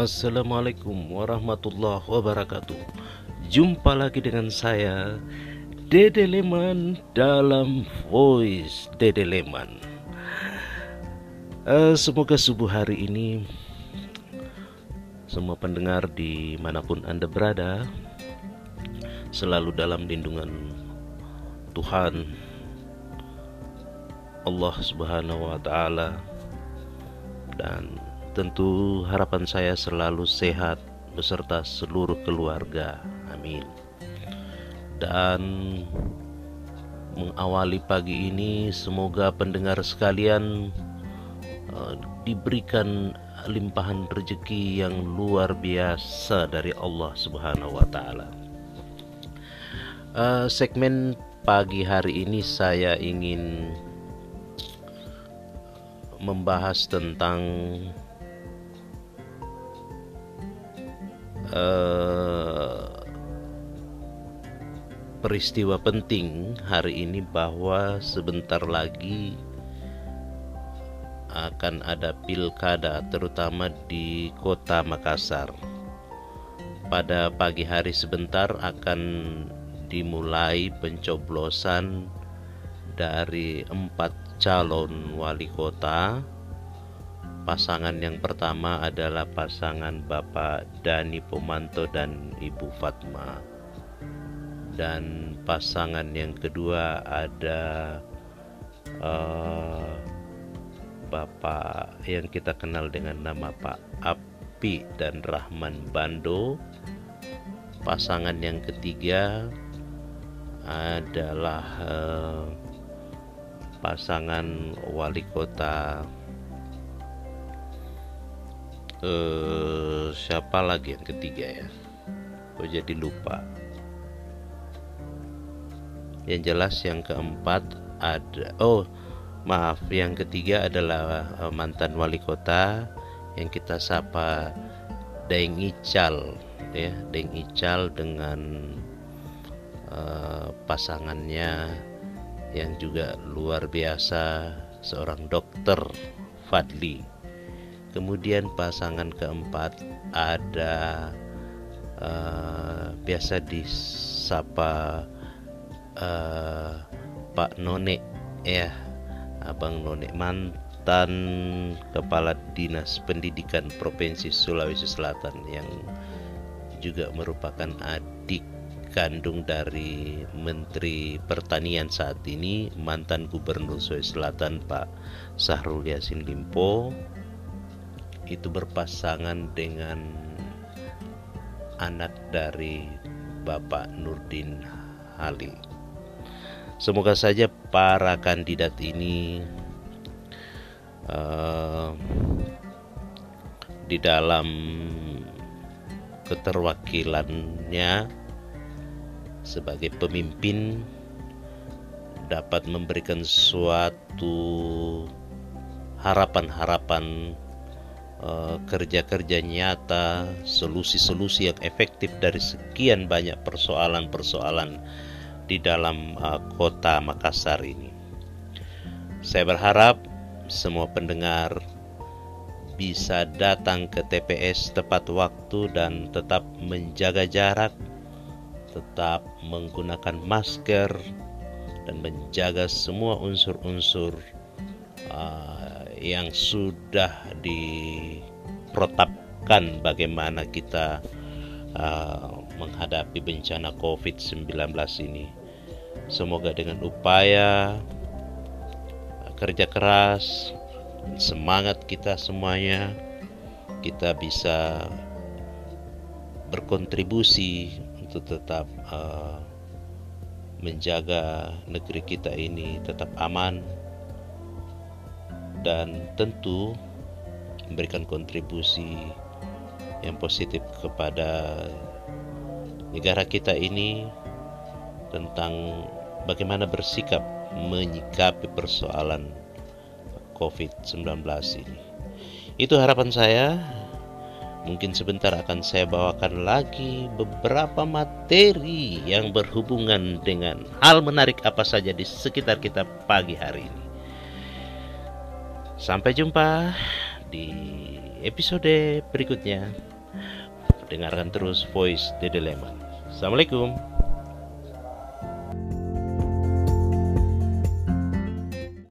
Assalamualaikum warahmatullahi wabarakatuh. Jumpa lagi dengan saya Dede Leman dalam Voice Dede Leman. Uh, Semoga subuh hari ini Semua pendengar di mana pun anda berada Selalu dalam lindungan Tuhan Allah subhanahu wa ta'ala Dan Tentu harapan saya selalu sehat beserta seluruh keluarga. Amin. Dan mengawali pagi ini semoga pendengar sekalian uh, diberikan limpahan rezeki yang luar biasa dari Allah Subhanahu wa taala. Uh, segmen pagi hari ini saya ingin membahas tentang uh, peristiwa penting hari ini bahwa sebentar lagi akan ada pilkada terutama di kota Makassar. Pada pagi hari sebentar akan dimulai pencoblosan dari empat calon wali kota Pasangan yang pertama adalah pasangan Bapak Dani Pomanto dan Ibu Fatma. Dan pasangan yang kedua ada uh, Bapak yang kita kenal dengan nama Pak Api dan Rahman Bando. Pasangan yang ketiga adalah uh, pasangan wali kota uh, siapa lagi yang ketiga ya? Kok jadi lupa. Yang jelas yang keempat ada oh maaf yang ketiga adalah uh, mantan wali kota yang kita sapa Deng Ical ya. Deng Ical dengan uh, pasangannya yang juga luar biasa seorang dokter Fadli Kemudian pasangan keempat ada uh, biasa disapa uh, Pak None ya, Abang None mantan kepala dinas pendidikan Provinsi Sulawesi Selatan yang juga merupakan adik kandung dari Menteri Pertanian saat ini mantan Gubernur Sulawesi Selatan Pak Sahrul Yassin Limpo itu berpasangan dengan anak dari Bapak Nurdin Halil. Semoga saja para kandidat ini uh, di dalam keterwakilannya sebagai pemimpin dapat memberikan suatu harapan-harapan kerja-kerja nyata, solusi-solusi yang efektif dari sekian banyak persoalan-persoalan di dalam uh, kota Makassar ini. Saya berharap semua pendengar bisa datang ke TPS tepat waktu dan tetap menjaga jarak, tetap menggunakan masker, dan menjaga semua unsur-unsur uh, yang sudah diprotapkan bagaimana kita uh, menghadapi bencana COVID-19 ini. Semoga dengan upaya kerja keras, semangat kita semuanya, kita bisa berkontribusi untuk tetap uh, menjaga negeri kita ini tetap aman, dan tentu memberikan kontribusi yang positif kepada negara kita ini tentang bagaimana bersikap menyikapi persoalan COVID-19 ini. Itu harapan saya. Mungkin sebentar akan saya bawakan lagi beberapa materi yang berhubungan dengan hal menarik apa saja di sekitar kita pagi hari ini. Sampai jumpa di episode berikutnya. Dengarkan terus Voice Dede Dilemma. Assalamualaikum.